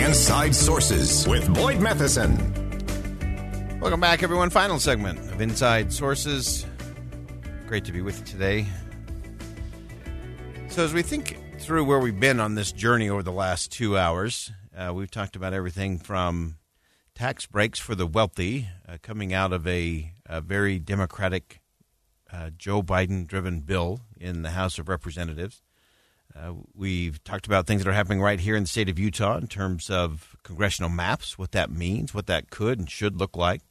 Inside Sources with Boyd Matheson. Welcome back, everyone. Final segment of Inside Sources. Great to be with you today. So, as we think through where we've been on this journey over the last two hours, uh, we've talked about everything from tax breaks for the wealthy uh, coming out of a, a very Democratic uh, Joe Biden driven bill in the House of Representatives. Uh, we've talked about things that are happening right here in the state of Utah in terms of congressional maps, what that means, what that could and should look like.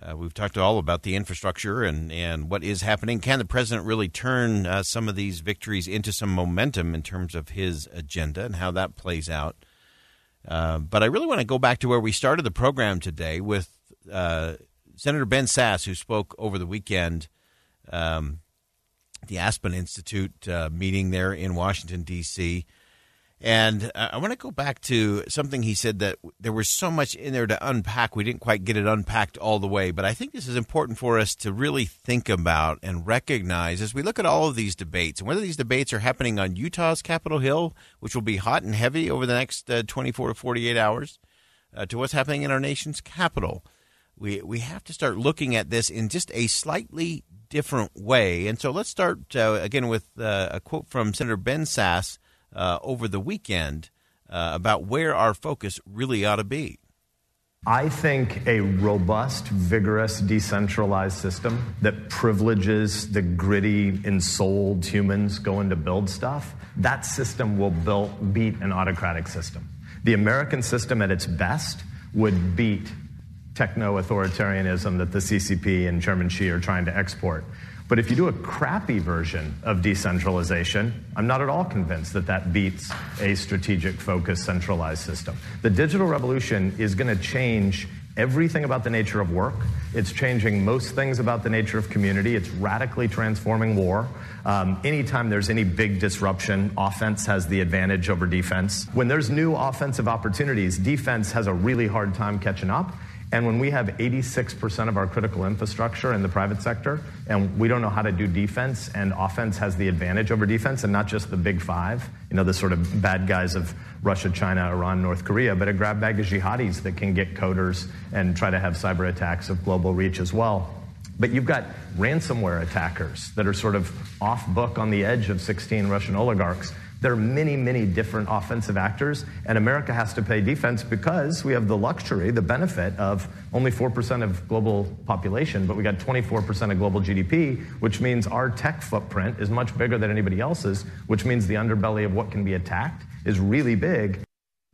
Uh, we've talked all about the infrastructure and, and what is happening. Can the president really turn uh, some of these victories into some momentum in terms of his agenda and how that plays out? Uh, but I really want to go back to where we started the program today with uh, Senator Ben Sasse, who spoke over the weekend um, the Aspen Institute uh, meeting there in Washington, D.C. And uh, I want to go back to something he said that there was so much in there to unpack. We didn't quite get it unpacked all the way, but I think this is important for us to really think about and recognize as we look at all of these debates and whether these debates are happening on Utah's Capitol Hill, which will be hot and heavy over the next uh, 24 to 48 hours, uh, to what's happening in our nation's capital. We, we have to start looking at this in just a slightly different way. And so let's start uh, again with uh, a quote from Senator Ben Sasse uh, over the weekend uh, about where our focus really ought to be. I think a robust, vigorous, decentralized system that privileges the gritty, ensouled humans going to build stuff, that system will build, beat an autocratic system. The American system at its best would beat techno authoritarianism that the CCP and Chairman Xi are trying to export. But if you do a crappy version of decentralization, I'm not at all convinced that that beats a strategic, focused, centralized system. The digital revolution is going to change everything about the nature of work. It's changing most things about the nature of community. It's radically transforming war. Um, anytime there's any big disruption, offense has the advantage over defense. When there's new offensive opportunities, defense has a really hard time catching up. And when we have 86% of our critical infrastructure in the private sector, and we don't know how to do defense, and offense has the advantage over defense, and not just the big five, you know, the sort of bad guys of Russia, China, Iran, North Korea, but a grab bag of jihadis that can get coders and try to have cyber attacks of global reach as well. But you've got ransomware attackers that are sort of off book on the edge of 16 Russian oligarchs there are many, many different offensive actors, and America has to play defense because we have the luxury, the benefit of only 4% of global population, but we got 24% of global GDP, which means our tech footprint is much bigger than anybody else's, which means the underbelly of what can be attacked is really big.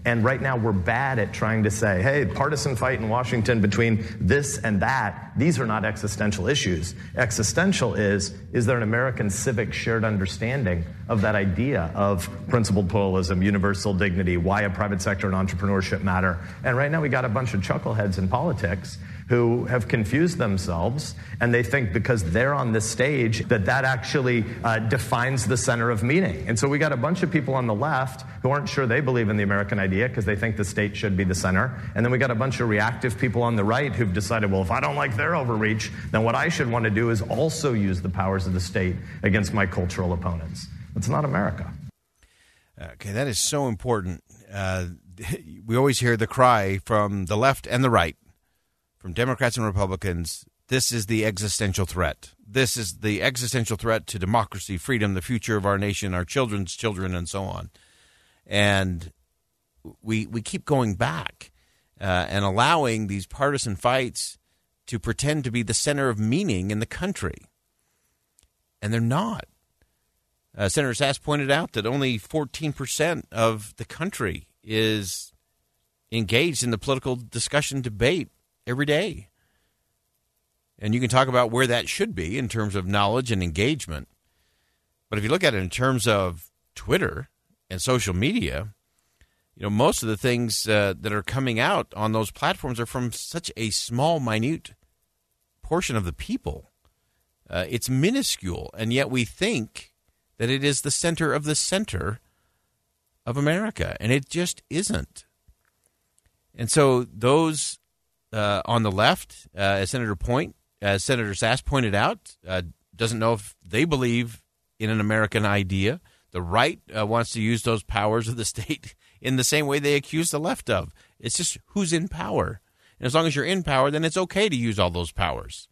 And right now, we're bad at trying to say, hey, partisan fight in Washington between this and that, these are not existential issues. Existential is, is there an American civic shared understanding of that idea of principled pluralism, universal dignity, why a private sector and entrepreneurship matter? And right now, we got a bunch of chuckleheads in politics who have confused themselves and they think because they're on the stage that that actually uh, defines the center of meaning. And so we got a bunch of people on the left who aren't sure they believe in the American idea because they think the state should be the center. And then we got a bunch of reactive people on the right who've decided, well, if I don't like their overreach, then what I should want to do is also use the powers of the state against my cultural opponents. It's not America. Okay, that is so important. Uh, we always hear the cry from the left and the right from Democrats and Republicans this is the existential threat. This is the existential threat to democracy, freedom, the future of our nation, our children's children, and so on. And we we keep going back uh, and allowing these partisan fights to pretend to be the center of meaning in the country, and they're not. Uh, Senator Sasse pointed out that only 14% of the country is engaged in the political discussion debate every day. And you can talk about where that should be in terms of knowledge and engagement. But if you look at it in terms of Twitter and social media, you know, most of the things uh, that are coming out on those platforms are from such a small, minute portion of the people. Uh, it's minuscule, and yet we think that it is the center of the center of America, and it just isn't. And so those uh, on the left, uh, as Senator Point, as Senator Sasse pointed out, uh, doesn't know if they believe in an American idea. The right uh, wants to use those powers of the state in the same way they accuse the left of. It's just who's in power. And as long as you're in power, then it's okay to use all those powers.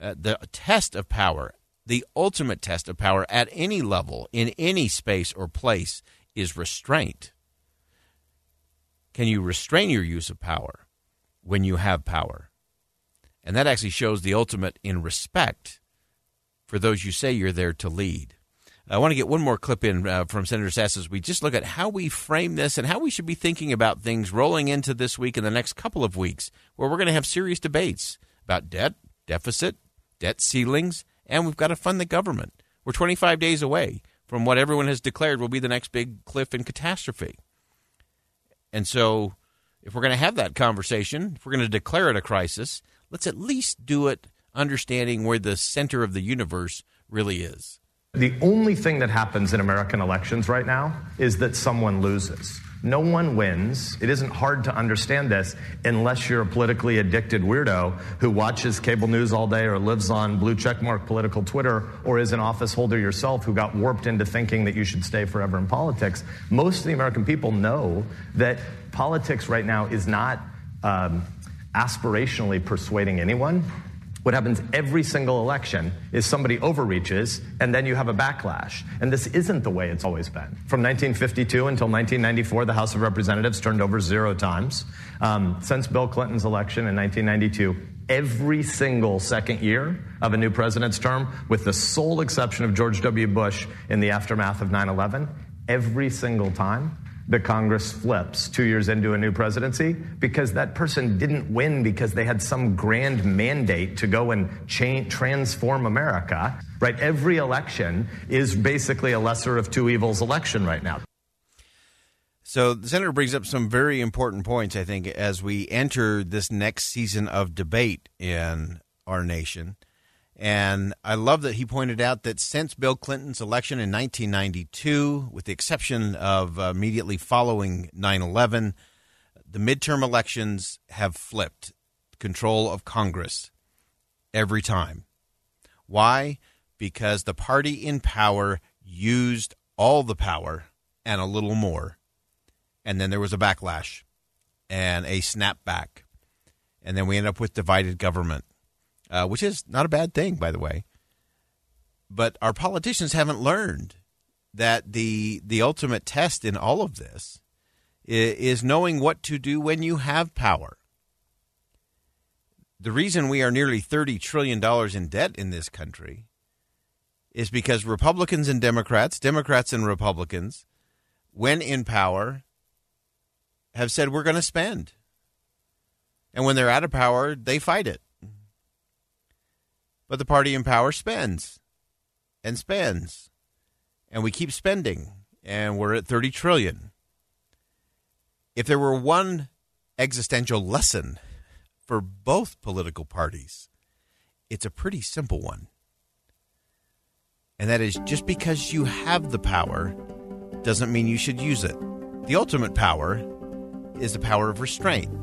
Uh, the test of power, the ultimate test of power at any level, in any space or place, is restraint. Can you restrain your use of power when you have power? And that actually shows the ultimate in respect for those you say you're there to lead. I want to get one more clip in uh, from Senator Sasse as we just look at how we frame this and how we should be thinking about things rolling into this week and the next couple of weeks, where we're going to have serious debates about debt, deficit, debt ceilings, and we've got to fund the government. We're 25 days away from what everyone has declared will be the next big cliff and catastrophe. And so, if we're going to have that conversation, if we're going to declare it a crisis, let's at least do it understanding where the center of the universe really is. The only thing that happens in American elections right now is that someone loses. No one wins. It isn't hard to understand this unless you're a politically addicted weirdo who watches cable news all day or lives on blue checkmark political Twitter or is an office holder yourself who got warped into thinking that you should stay forever in politics. Most of the American people know that politics right now is not um, aspirationally persuading anyone. What happens every single election is somebody overreaches and then you have a backlash. And this isn't the way it's always been. From 1952 until 1994, the House of Representatives turned over zero times. Um, since Bill Clinton's election in 1992, every single second year of a new president's term, with the sole exception of George W. Bush in the aftermath of 9 11, every single time, the Congress flips two years into a new presidency because that person didn't win because they had some grand mandate to go and change, transform America, right? Every election is basically a lesser of two evils election right now. So the senator brings up some very important points, I think, as we enter this next season of debate in our nation. And I love that he pointed out that since Bill Clinton's election in 1992, with the exception of immediately following 9 11, the midterm elections have flipped control of Congress every time. Why? Because the party in power used all the power and a little more. And then there was a backlash and a snapback. And then we end up with divided government uh, which is not a bad thing, by the way. But our politicians haven't learned that the the ultimate test in all of this is, is knowing what to do when you have power. The reason we are nearly thirty trillion dollars in debt in this country is because Republicans and Democrats, Democrats and Republicans, when in power, have said we're going to spend. And when they're out of power, they fight it. But the party in power spends and spends. And we keep spending. And we're at 30 trillion. If there were one existential lesson for both political parties, it's a pretty simple one. And that is just because you have the power doesn't mean you should use it. The ultimate power is the power of restraint.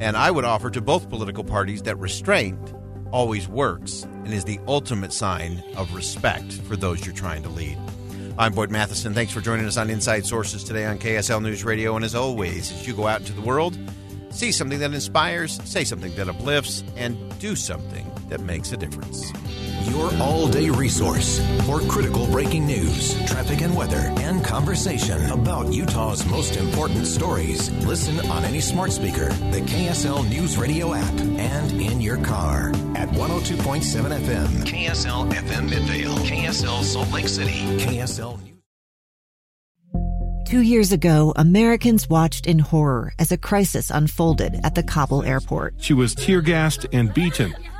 And I would offer to both political parties that restraint always works and is the ultimate sign of respect for those you're trying to lead. I'm Boyd Matheson. Thanks for joining us on Inside Sources today on KSL News Radio. And as always, as you go out into the world, see something that inspires, say something that uplifts, and do something that makes a difference. Your all day resource for critical breaking news, traffic and weather, and conversation about Utah's most important stories. Listen on any smart speaker, the KSL News Radio app, and in your car at 102.7 FM, KSL FM Midvale, KSL Salt Lake City, KSL News. Two years ago, Americans watched in horror as a crisis unfolded at the Kabul airport. She was tear gassed and beaten.